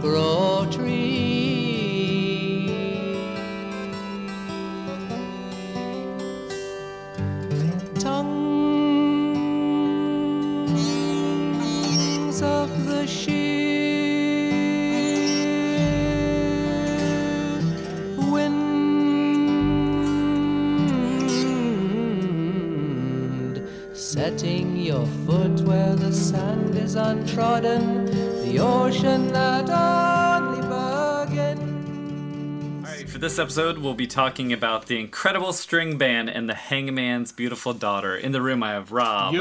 grow setting your foot where the sand is untrodden, the ocean that only begins. Alright, for this episode, we'll be talking about the incredible string band and the Hangman's Beautiful Daughter. In the room, I have Rob,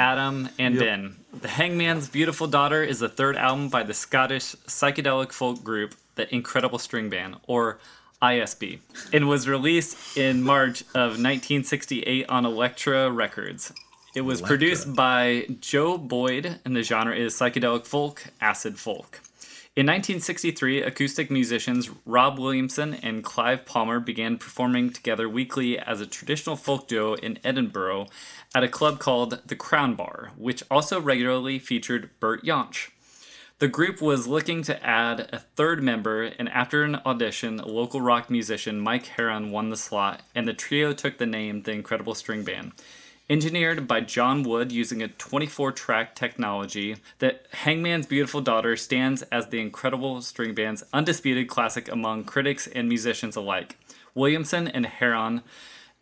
Adam, and Ben. The Hangman's Beautiful Daughter is the third album by the Scottish psychedelic folk group, the Incredible String Band, or ISB, and was released in March of 1968 on Elektra Records. It was produced by Joe Boyd, and the genre is psychedelic folk, acid folk. In 1963, acoustic musicians Rob Williamson and Clive Palmer began performing together weekly as a traditional folk duo in Edinburgh at a club called the Crown Bar, which also regularly featured Bert Jansch. The group was looking to add a third member, and after an audition, local rock musician Mike Heron won the slot, and the trio took the name The Incredible String Band. Engineered by John Wood using a 24 track technology, the Hangman's Beautiful Daughter stands as the Incredible String Band's undisputed classic among critics and musicians alike. Williamson and Heron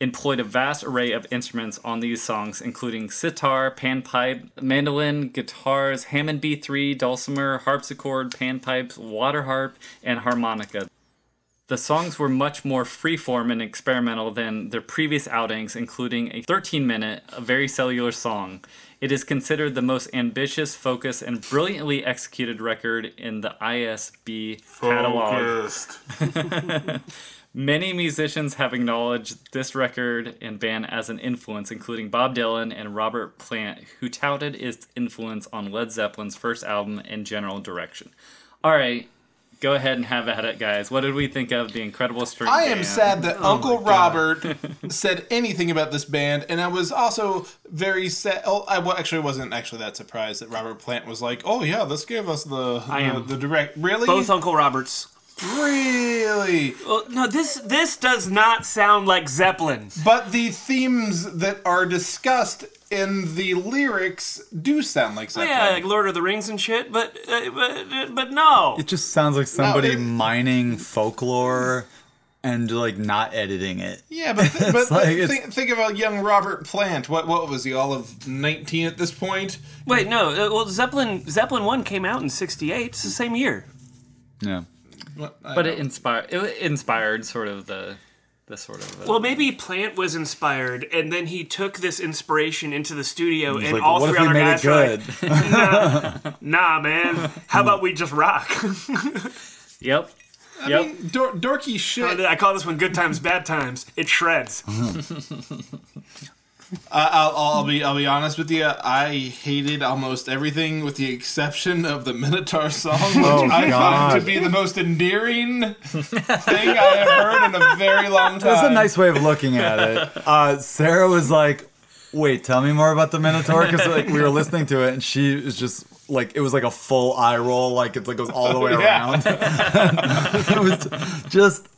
employed a vast array of instruments on these songs, including sitar, panpipe, mandolin, guitars, Hammond B3, dulcimer, harpsichord, panpipes, water harp, and harmonica. The songs were much more freeform and experimental than their previous outings, including a 13 minute, a very cellular song. It is considered the most ambitious, focused, and brilliantly executed record in the ISB catalog. Many musicians have acknowledged this record and band as an influence, including Bob Dylan and Robert Plant, who touted its influence on Led Zeppelin's first album and general direction. All right, go ahead and have at it, guys. What did we think of the incredible string I am band? sad that oh Uncle Robert said anything about this band, and I was also very sad. Oh, I actually wasn't actually that surprised that Robert Plant was like, "Oh yeah, this gave us the the, am. the direct." Really, Both Uncle Roberts. Really. Well, no, this this does not sound like Zeppelin. But the themes that are discussed in the lyrics do sound like Zeppelin. Yeah, like Lord of the Rings and shit, but uh, but but no. It just sounds like somebody it- mining folklore and like not editing it. Yeah, but, th- but like- th- think, think about young Robert Plant. What what was he? All of nineteen at this point. Wait, no. Uh, well, Zeppelin Zeppelin one came out in '68. It's the same year. Yeah. What- I But don't- it inspired. It inspired sort of the, the sort of. uh, Well, maybe Plant was inspired, and then he took this inspiration into the studio, and like, all three if we other made guys it were good? like, "Nah, man. How about we just rock?" Yep. I Yep. mean, dor- dorky shit. I call this one "Good Times, Bad Times." It shreds. I- I'll, I'll be I'll be honest with you. I hated almost everything with the exception of the Minotaur song, which Oh, I God. found to be the most endearing thing I have heard in a very long time. That's a nice way of looking at it. Uh, Sarah was like, "Wait, tell me more about the Minotaur," because like we were listening to it, and she was just like, it was like a full eye roll, like it like goes all the way around. it was just.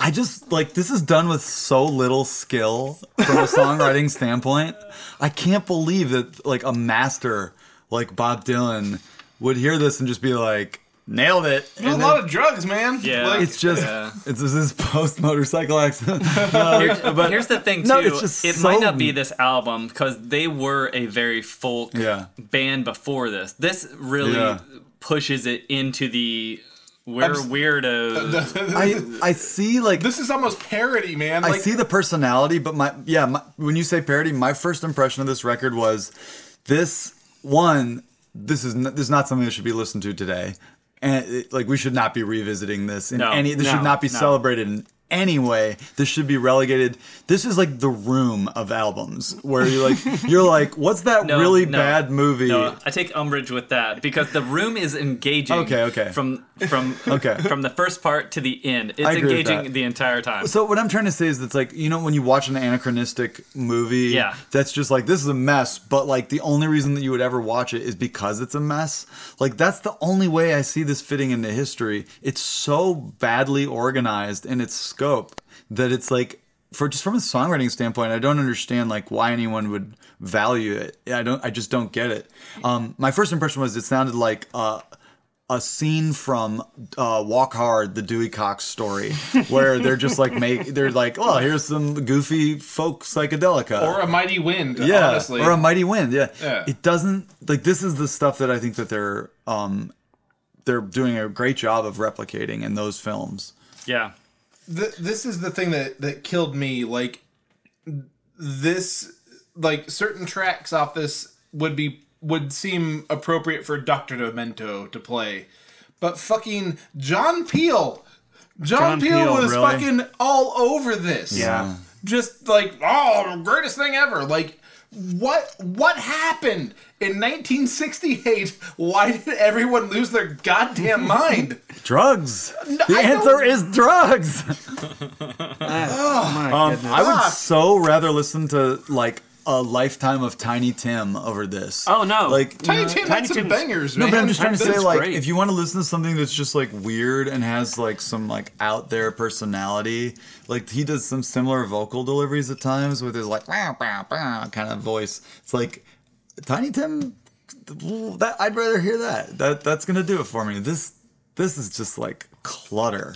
I just like this is done with so little skill from a songwriting standpoint. I can't believe that like a master like Bob Dylan would hear this and just be like, nailed it. There's a And lot of drugs, man. Yeah. Like, it's just Yeah. it's this post motorcycle accident. Here's, but here's the thing too. No, it's just it so- might not be this album because they were a very folk Yeah. band before this. This really Yeah. pushes it into the we're I'm s- weirdos. I I see like this is almost parody, man. I see the personality, but my yeah, my, when you say parody, my first impression of this record was this one. This is n- this is not something that should be listened to today. and it, like we should not be revisiting this in No, any. This should not be no. celebrated in any way. This should be relegated. This is like the room of albums where you're like you're like, what's that No, really no, bad movie? No, I take umbrage with that because the room is engaging. Okay, okay. From from Okay. from the first part to the end, it's I agree with engaging the entire time. So what I'm trying to say is it's like you know when you watch an anachronistic movie Yeah. that's just like this is a mess but like the only reason that you would ever watch it is because it's a mess like that's the only way I see this fitting into history it's so badly organized and its scope that it's like for just from a songwriting standpoint I don't understand like why anyone would value it I don't I just don't get it um my first impression was it sounded like uh a scene from uh, Walk Hard, the Dewey Cox story, where they're just like make they're like, oh, here's some goofy folk psychedelica, Or a mighty wind. yeah, honestly. or a mighty wind, yeah. Yeah. It doesn't like this is the stuff that I think that they're um they're doing a great job of replicating in those films. yeah. Th- this is the thing that that killed me. Like this, like certain tracks off this would be would seem appropriate for Doctor Demento to play, but fucking John Peel. John, John Peel, Peel, was really? fucking all over this. Yeah. Just like, oh, greatest thing ever. Like, what what happened in 1968? Why did everyone lose their goddamn mind? Drugs. the I answer don't- is drugs. Oh my Um, goodness. I would so rather listen to like a lifetime of Tiny Tim over this. Oh, no. Like Tiny Tim Tiny had some Tim's- bangers, No, man. but I'm just trying to say, like, great. if you want to listen to something that's just like weird and has like some like out there personality, like he does some similar vocal deliveries at times with his like "Wah, wah, wah" kind of voice. It's like Tiny Tim. That I'd rather hear that. That that's gonna do it for me. This this is just like clutter.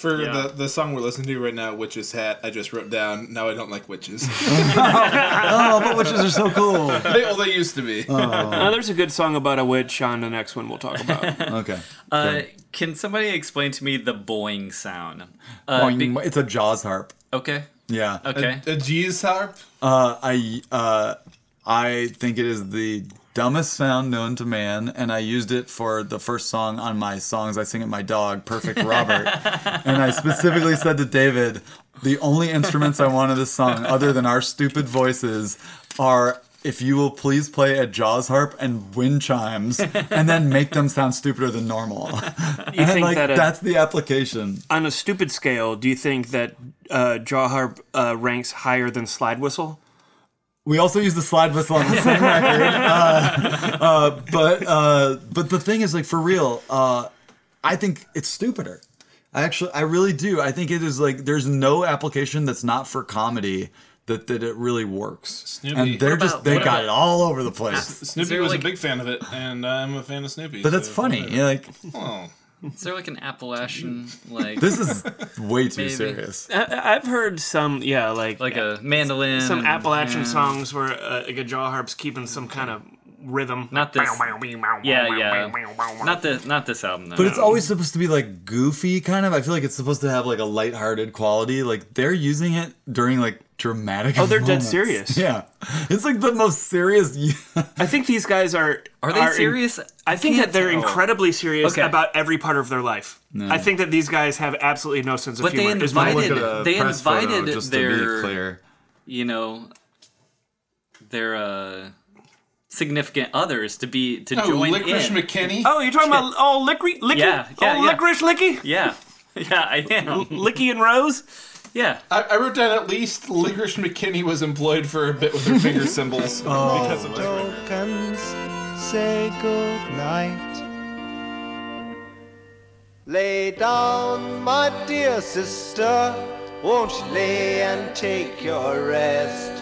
For Yeah. the, the song we're listening to right now, Witch's Hat, I just wrote down, now I don't like witches. Oh, but witches are so cool. they, well, they used to be. Uh, there's a good song about a witch on the next one we'll talk about. Okay. Uh, can somebody explain to me the boing sound? Uh, Boing. be- it's a Jaws harp. okay. Yeah. Okay. A, a G's harp? Uh, I uh, I think it is the dumbest sound known to man, and I used it for the first song on my songs I sing at my dog, Perfect Robert. and I specifically said to David, the only instruments I want in this song, other than our stupid voices, are. If you will please play a Jaws harp and wind chimes, and then make them sound stupider than normal. You and think like that a- that's the application. on a stupid scale, do you think that uh, jaw harp uh, ranks higher than slide whistle? We also use the slide whistle on the same record. Uh, uh, but uh, but the thing is, like for real, uh, I think it's stupider. I actually, I really do. I think it is like there's no application that's not for comedy that that it really works. Snoopy. And they're What just they got about- it all over the place. Snoopy was like- a big fan of it, and I'm a fan of Snoopy. But that's so funny. whatever. You're like Oh. Is there like an Appalachian like this is way too Maybe. serious. I- I've heard some, yeah, like like a mandolin? some and- Appalachian yeah. songs where uh, like a jaw harp's keeping some kind of rhythm. Not this- Yeah, yeah. Not the not this album though. But it's always supposed to be like goofy, kind of. I feel like it's supposed to have like a lighthearted quality. Like they're using it during like dramatic. Oh, they're dead serious. Yeah, it's like the most serious. I think these guys are. Are they in- serious? I think that can't they're tell. incredibly serious Okay. about every part of their life. I think that these guys have absolutely no sense of But they humor. is my- invited- Look at a they press photo, invited their- clear. you know their uh significant others to be to Oh, join Licorice in. McKechnie? Oh, you're talking about oh licorice, licky, Yeah, yeah, oh yeah. licorice, licky, Yeah. Yeah, I am. licky and Rose. Yeah. I, I wrote down at least Licorice McKechnie was employed for a bit with her finger cymbals oh. because of this. record. tokens say good night. Lay down, my dear sister. Won't you lay and take your rest?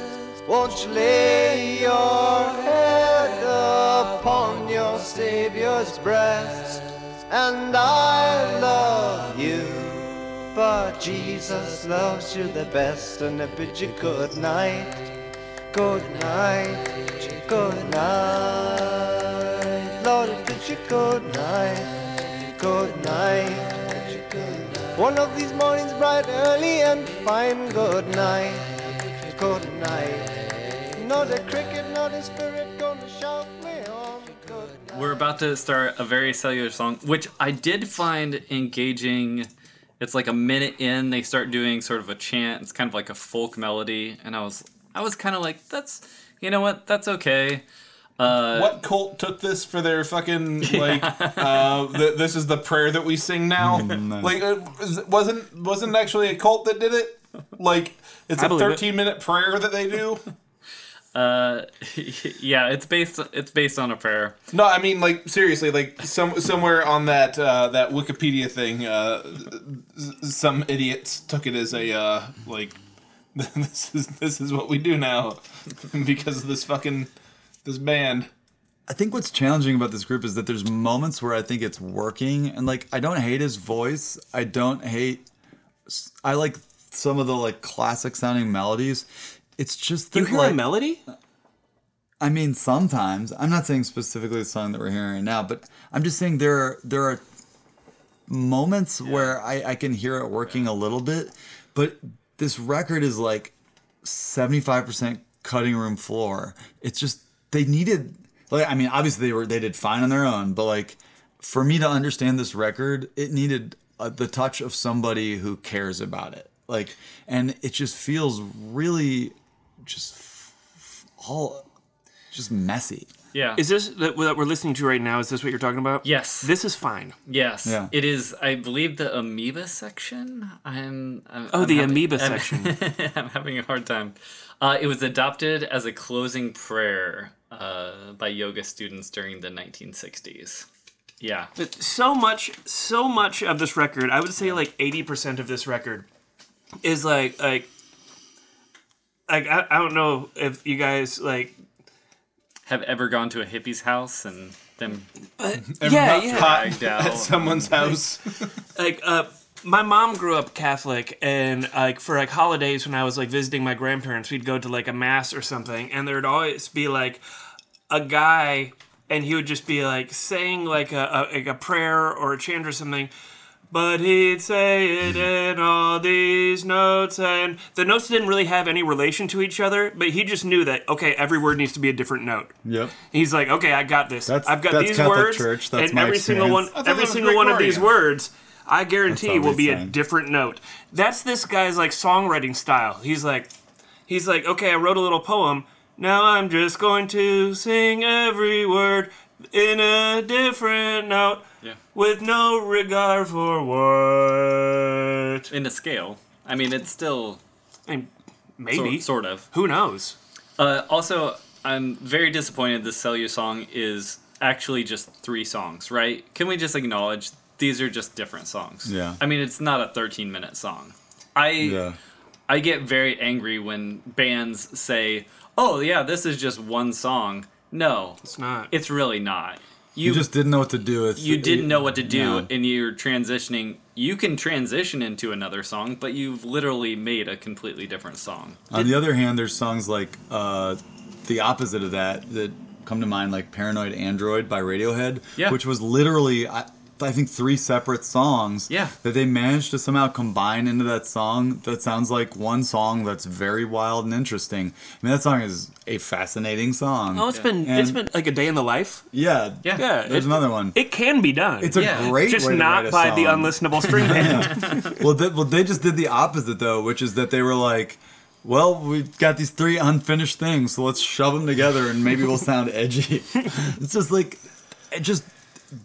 Won't you lay your head upon your Savior's breast? And I love you, but Jesus loves you the best, and I bid you good night. Good night, good night. Lord, I bid you good night, good night. One of these mornings bright, early and fine. Good night, good night. We're about to start a very cellular song, which I did find engaging. It's like a minute in, they start doing sort of a chant. It's kind of like a folk melody, and I was, I was kind of like, that's, you know what, that's okay. Uh, what cult took this for their fucking like? uh, th- this is the prayer that we sing now. Mm, Like, uh, is- wasn't wasn't actually a cult that did it? Like, it's I a believe it. thirteen minute prayer that they do. Uh, yeah, it's based, it's based on a prayer. No, I mean like seriously, like some somewhere on that uh, that Wikipedia thing, uh, some idiots took it as a uh, like this is this is what we do now because of this fucking this band. I think what's challenging about this group is that there's moments where I think it's working, and like I don't hate his voice. I don't hate. I like some of the like classic sounding melodies. It's just that You hear like a melody? I mean, sometimes I'm not saying specifically the song that we're hearing right now, but I'm just saying there are there are moments where I, I can hear it working a little bit, but this record is like 75% cutting room floor. It's just they needed like I mean, obviously they were they did fine on their own, but like for me to understand this record, it needed uh, the touch of somebody who cares about it. Like, and it just feels really just f- f- all just messy. Yeah. Is this that that we're listening to right now? Is this what you're talking about? Yes. This is fine. Yes, Yeah. it is. I believe the amoeba section. I'm. I'm Oh, I'm the having- amoeba I'm- section. I'm having a hard time. Uh, it was adopted as a closing prayer uh, by yoga students during the 1960s. Yeah. But so much, so much of this record, I would say like eighty percent of this record is like like like I, I don't know if you guys like Have ever gone to a hippie's house and them yeah not yeah hot dragged out? at someone's house. like uh my mom grew up Catholic, and like for like holidays when I was like visiting my grandparents, we'd go to like a mass or something, and there'd always be like a guy, and he would just be like saying like a, a like a prayer or a chant or something. But he'd say it mm-hmm. in all these notes, and the notes didn't really have any relation to each other. But he just knew that okay, every word needs to be a different note. Yep. He's like, okay, I got this. That's- I've got these Catholic words, Church. That's and every single one, experience. I thought every single one of these words, I guarantee will be a different note. That's this guy's like songwriting style. He's like, he's like, okay, I wrote a little poem. Now I'm just going to sing every word in a different note, Yeah. with no regard for what. in a scale. I mean, it's still I mean, sor- maybe. sort of. Who knows? Uh, also, I'm very disappointed this Cellular song is actually just three songs, right? Can we just acknowledge these are just different songs? Yeah. I mean, it's not a 13 minute song. I Yeah. I get very angry when bands say, "Oh yeah, this is just one song." No, It's not. it's really not. You just didn't know what to do with you didn't know what to do Yeah. and you're transitioning you can transition into another song but you've literally made a completely different song On the other hand, there's songs like uh, the opposite of that that come to mind, like "Paranoid Android" by Radiohead, Yeah. which was literally, I, I think, three separate songs. Yeah. that they managed to somehow combine into that song. That sounds like one song that's very wild and interesting. I mean, that song is a fascinating song. oh, it's been And- it's been like a day in the life. yeah, yeah Yeah, There's it- another one. It can be done. It's a Yeah. great just way to not write a by the unlistenable string band. well, they, well, they just did the opposite though, which is that they were like, "Well, we've got these three unfinished things, so let's shove them together and maybe we'll sound edgy." it's just like, it just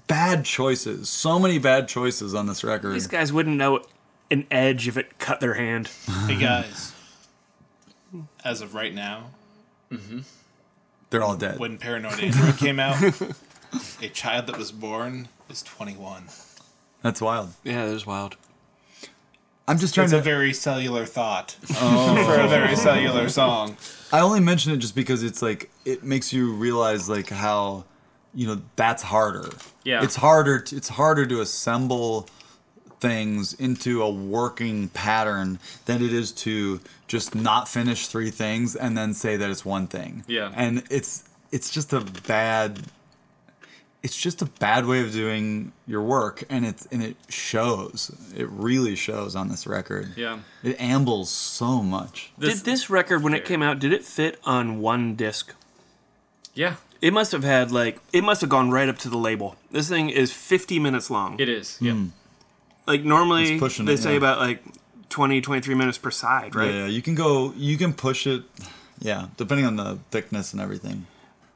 bad choices. So many bad choices on this record. These guys wouldn't know an edge if it cut their hand. hey guys, as of right now, They're all dead. when Paranoid Android came out, a child that was born is 21. That's wild. Yeah, that was wild. I'm just trying It's a to. very cellular thought oh. for a very cellular song. I only mention it just because it's like it makes you realize like how, you know, that's harder. Yeah. It's harder. To, it's harder to assemble things into a working pattern than it is to just not finish three things and then say that it's one thing. Yeah. And it's it's just a bad it's just a bad way of doing your work and it's and it shows. It really shows on this record. Yeah. It ambles so much. This- did this record, when it came out, did it fit on one disc? yeah It must have had like it must have gone right up to the label. This thing is 50 minutes long. It is. Yeah. like normally It's pushing they it, say yeah. about like 20 23 minutes per side, right? Yeah, you can go. You can push it. Yeah, depending on the thickness and everything.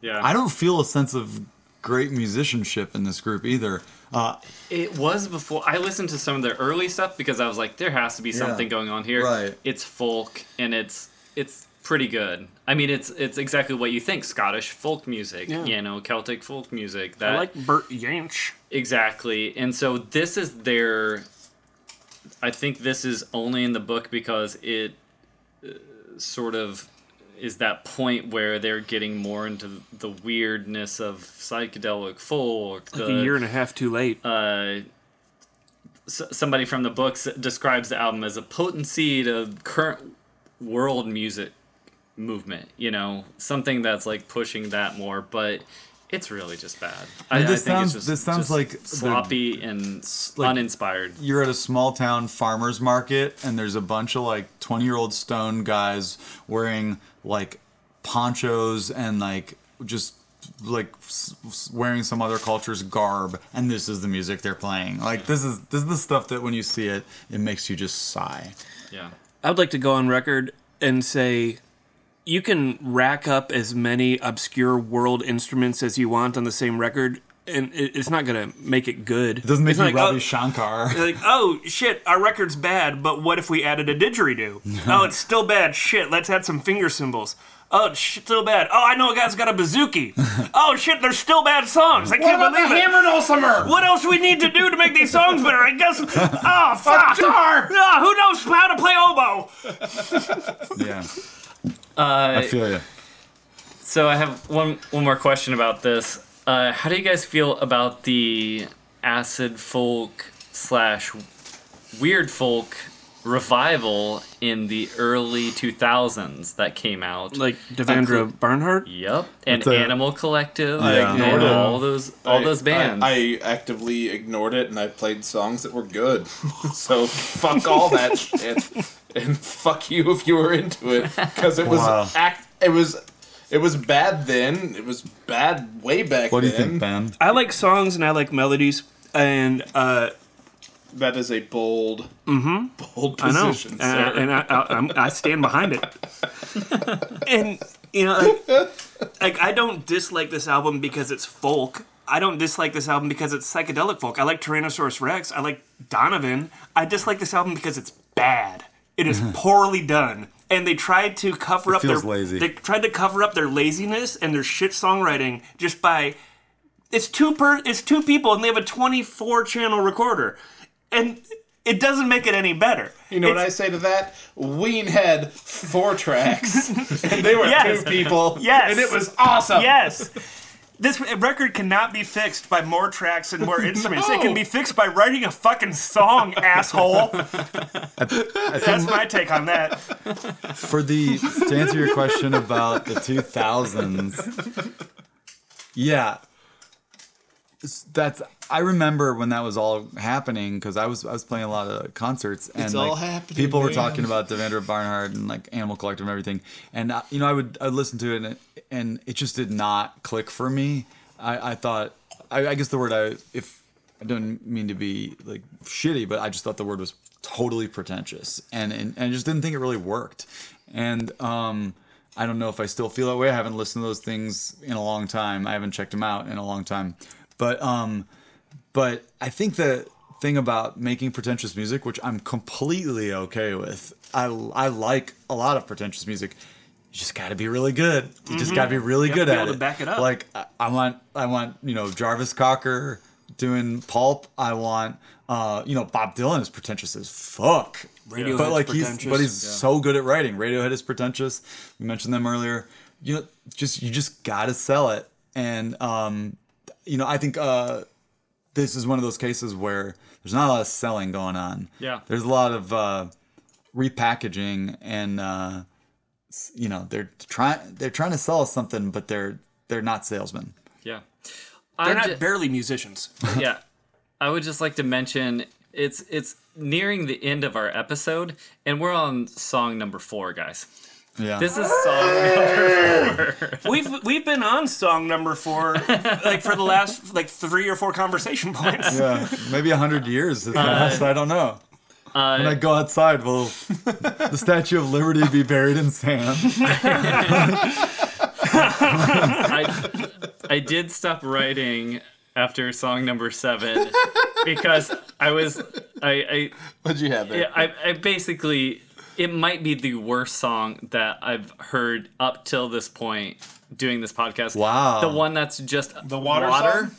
Yeah. I don't feel a sense of great musicianship in this group either. Uh, It was before I listened to some of their early stuff because I was like, there has to be something going on here. Right. It's folk and it's it's pretty good. I mean, it's it's exactly what you think Scottish folk music, Yeah. you know, Celtic folk music. That I like Bert Jansch. exactly. And so this is their. I think this is only in the book because it uh, sort of is that point where they're getting more into the weirdness of psychedelic folk. Like a year and a half too late. uh, somebody from the books describes the album as a potent seed of current world music movement. You know, something that's like pushing that more, but it's really just bad. I, this I think sounds- it's just, this sounds just like the- sloppy and like- uninspired. you're at a small town farmers market and there's a bunch of like 20 year old stone guys wearing like ponchos and like just like s- s- wearing some other culture's garb and this is the music they're playing like this is this is the stuff that when you see it it makes you just sigh Yeah. I would like to go on record and say you can rack up as many obscure world instruments as you want on the same record, and it's not gonna make it good. it doesn't make it's you like, Ravi oh, Shankar like, oh shit, our record's bad, but what if we added a didgeridoo? oh, it's still bad. Shit, let's add some finger cymbals. Oh, it's still bad. Oh, I know a guy's got a bouzouki. oh shit, there's still bad songs. I can't believe it. hammer dulcimer? What else we need to do to make these songs better? I guess. Oh fuck! Ah, who knows how to play oboe? yeah Uh, i feel you So I have one one more question about this. Uh, how do you guys feel about the acid folk slash weird folk revival in the early 2000s that came out? Like Devendra Banhart. Yep, and That's a- Animal Collective, I and ignored it. all those all I- those bands. I, I actively ignored it and I played songs that were good. so fuck all that shit. And fuck you if you were into it. Because it was Wow. act it was it was bad then. It was bad way back what do you then. think ben I like songs and I like melodies, and uh, That is a bold bold I know, position, and, sir. and I, I, I stand behind it. and you know, like, like I don't dislike this album because it's folk. I don't dislike this album because it's psychedelic folk. I like Tyrannosaurus Rex. I like Donovan. I dislike this album because it's bad. It is mm-hmm. poorly done. And they tried to cover up feels their lazy. they tried to cover up their laziness and their shit songwriting just by it's two per it's two people and they have a 24 channel recorder. And it doesn't make it any better. you know what I say to that? Ween had four tracks, and they were Yes. two people. Yes. and it was awesome. Yes. This record cannot be fixed by more tracks and more instruments. It can be fixed by writing a fucking song, asshole. That's my take on that. for the to answer your question about the 2000s yeah s- that's i remember when that was all happening because i was i was playing a lot of concerts and like, people were talking about devendra banhart and like animal collective and everything and uh, you know i would i'd listen to it and it, and it just did not click for me i i thought i, I guess the word i if i don't mean to be like shitty but i just thought the word was totally pretentious and and, and i just didn't think it really worked and um I don't know if I still feel that way. I haven't listened to those things in a long time. I haven't checked them out in a long time. But um but I think the thing about making pretentious music, which I'm completely okay with. I I like a lot of pretentious music. You just got to be really good. You just got to be really Mm-hmm. You good be at it. back it up. Like I, I want I want, you know, Jarvis Cocker doing pulp. I want uh, you know, Bob Dylan is pretentious as fuck. Radiohead's but like he's pretentious. but he's so good at writing. Radiohead is pretentious. We mentioned them earlier. You know, just you just gotta sell it. And um, you know, I think uh, this is one of those cases where there's not a lot of selling going on. Yeah. There's a lot of uh, repackaging and uh, you know they're trying they're trying to sell us something, but they're they're not salesmen. yeah. They're I not ju- barely musicians. yeah. I would just like to mention it's it's nearing the end of our episode and we're on song number 4, guys. Yeah. This is song number four. We've we've been on song number four like for the last like three or four conversation points. yeah, maybe a hundred years has passed. I don't know. Uh, When I go outside, will the Statue of Liberty be buried in sand? I, I did stop writing after song number seven because I was I I What'd you have there? Yeah, I, I basically it might be the worst song that I've heard up till this point doing this podcast. Wow. The one that's just The water song?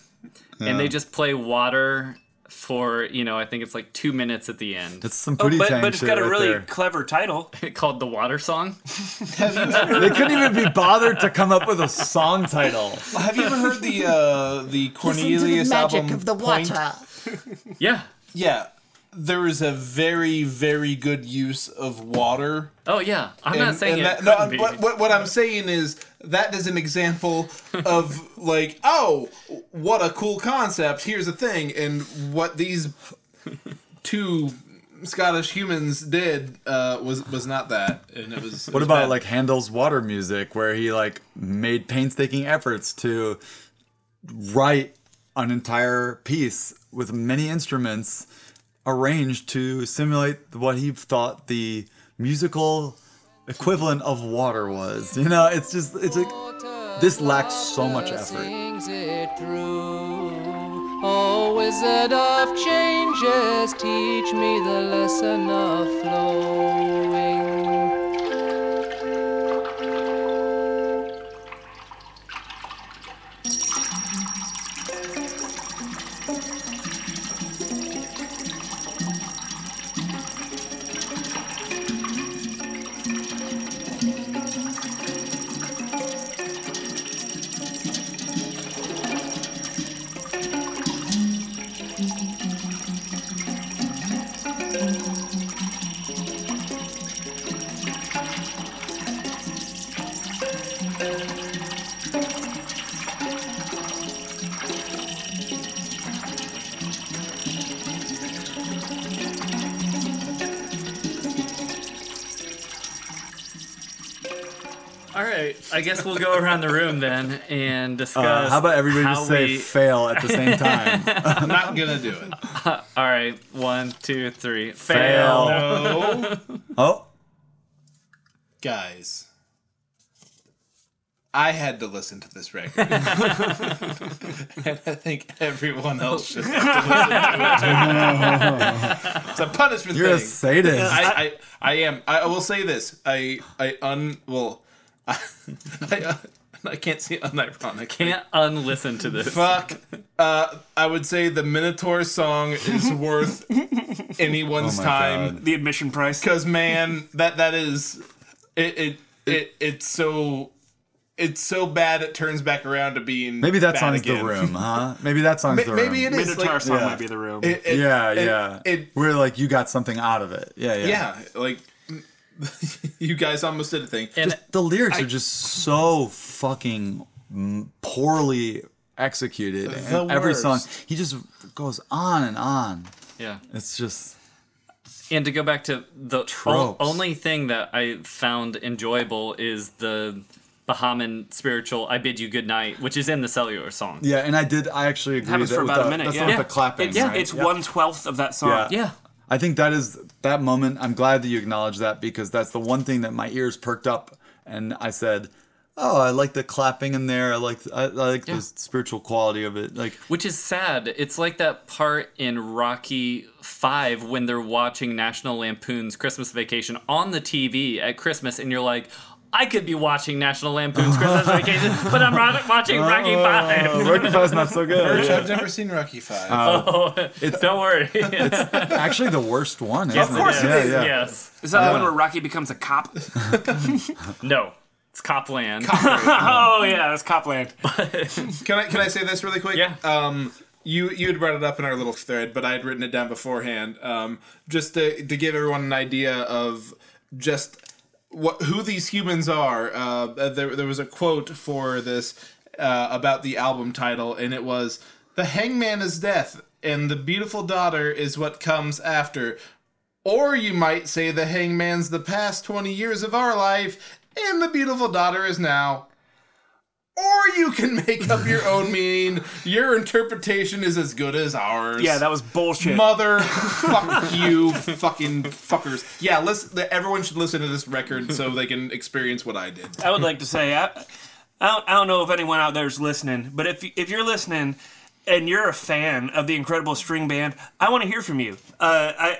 and they just play water for you know I think it's like two minutes at the end. It's some Oh, but, tang but it's shit got a right really there. clever title. called the water song. They couldn't even be bothered to come up with a song title. Have you ever heard the uh, the Cornelius album? Of the water? Point? Yeah. Yeah, there is a very very good use of water. Oh yeah. I'm not saying and it that- no, be. what, what, what I'm saying is that is an example of like, oh, what a cool concept. Here's the thing, and what these two Scottish humans did uh, was was not that, and it was. it What was about bad. like Handel's water music, where he like made painstaking efforts to write an entire piece with many instruments arranged to simulate what he thought the musical equivalent of water was. You know, it's just it's like this lacks so much effort. Sings it through. Oh, wizard of changes, teach me the lesson of flowing. All right. I guess we'll go around the room then and discuss. Uh, how about everybody how just say we- fail at the same time? I'm not gonna do it. All right. One, two, three. Fail. Fail. No, oh, guys. I had to listen to this record, and I think everyone else should have to listen to it. Too. It's a punishment thing. you're a thing. sadist. I, I, I am. I will say this. I, I un. Well, I, I, uh, I can't say unironic. Can't unlisten to this. Fuck. Uh, I would say the Minotaur song is worth anyone's Oh my time God. The admission price. because man, that that is it. It it it's so. It's so bad it turns back around to being Maybe that bad song's again. the room, huh? Maybe that song's Ma- the room. Maybe it is. Minotaur like, song yeah. might be the room. it- it- yeah, it- yeah. It, We're like, you got something out of it. Yeah, yeah. yeah, like you guys almost did a thing. And Just the lyrics are just so fucking poorly executed. The And every song, he just goes on and on. yeah. It's just And to go back to the o- only thing that I found enjoyable is the Bahamian spiritual "I bid you good night," which is in the cellular song. yeah. And I did. I actually agree happens that for with about a minute, That's yeah. not Yeah. the clapping. It's, right? it's Yeah. one twelfth of that song. Yeah. Yeah. I think that is that moment. I'm glad that you acknowledged that because that's the one thing that my ears perked up, and I said, "Oh, I like the clapping in there. I like I, I like the spiritual quality of it." Like, Which is sad. It's like that part in Rocky Five when they're watching National Lampoon's Christmas Vacation on the TV at Christmas, and you're like, I could be watching National Lampoon's Christmas Vacation, but I'm ro- watching Rocky oh, Five. Rocky Five's not so good. I've never seen Rocky Five. Oh, don't worry. it's Actually, the worst one. Isn't of course it? it yeah, is. yeah. Yes. Is that the one where Rocky becomes a cop? No. It's Copland. oh yeah, that's Copland. Can I can I say this really quick? Yeah. Um, you you had brought it up in our little thread, but I had written it down beforehand. Um, just to to give everyone an idea of just what who these humans are. Uh, there there was a quote for this uh, about the album title, and it was "The Hangman is death, and the beautiful daughter is what comes after." Or you might say the hangman's the past 20 years of our life, and the beautiful daughter is now. Or you can make up your own meaning. Your interpretation is as good as ours. Yeah, that was bullshit. Mother, fuck you, fucking fuckers. Yeah, listen. Everyone should listen to this record so they can experience what I did. I would like to say, I, I, don't, I don't know if anyone out there is listening, but if if you're listening and you're a fan of the Incredible String Band, I want to hear from you. Uh, I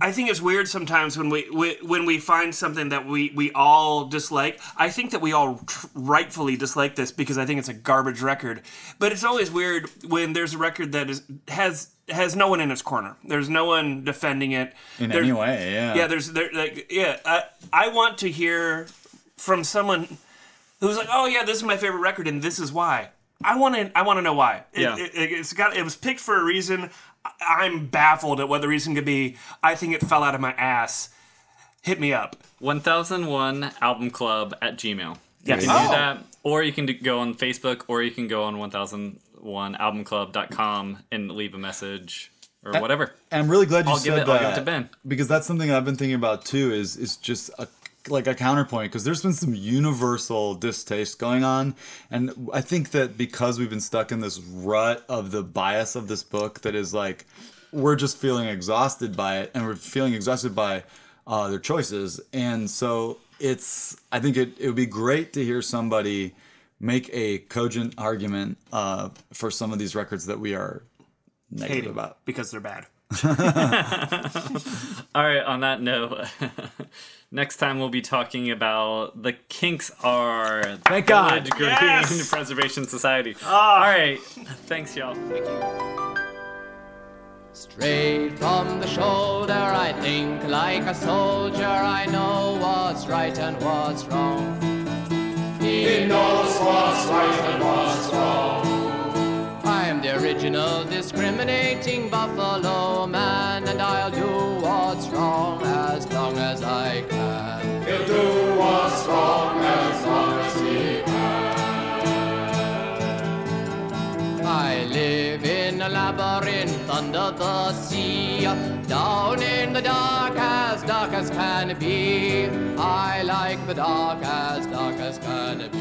I think it's weird sometimes when we, we when we find something that we we all dislike. I think that we all tr- rightfully dislike this because I think it's a garbage record. But it's always weird when there's a record that is has has no one in its corner. There's no one defending it In There- any way, yeah. Yeah, there's there like yeah. I I want to hear from someone who's like, oh yeah, this is my favorite record and this is why. I want to I want to know why. It, Yeah. it, it's got it was picked for a reason. I- I'm baffled at what the reason could be. I think it fell out of my ass. Hit me up. 1001 Album Club at Gmail. Yes. You can Oh. do that, or you can do, go on Facebook, or you can go on 1001albumclub.com and leave a message or whatever. And I'm really glad you I'll said give it- that I'll give it to Ben. because that's something I've been thinking about too. Is is just a like a counterpoint because there's been some universal distaste going on, and I think that because we've been stuck in this rut of the bias of this book, that is like we're just feeling exhausted by it, and we're feeling exhausted by uh, their choices, and so it's. I think it it would be great to hear somebody make a cogent argument uh, for some of these records that we are negative Hating about. because they're bad. All right, on that note, next time we'll be talking about the Kinks are Thank God. Green Yes! Preservation Society. Ah. All right, thanks, y'all. Straight from the shoulder, I think like a soldier. I know what's right and what's wrong. He knows what's right and what's wrong. Original discriminating buffalo man, and I'll do what's wrong as long as I can. He'll do what's wrong as long as he can. I live in a labyrinth under the sea, down in the dark as dark as can be. I like the dark as dark as can be.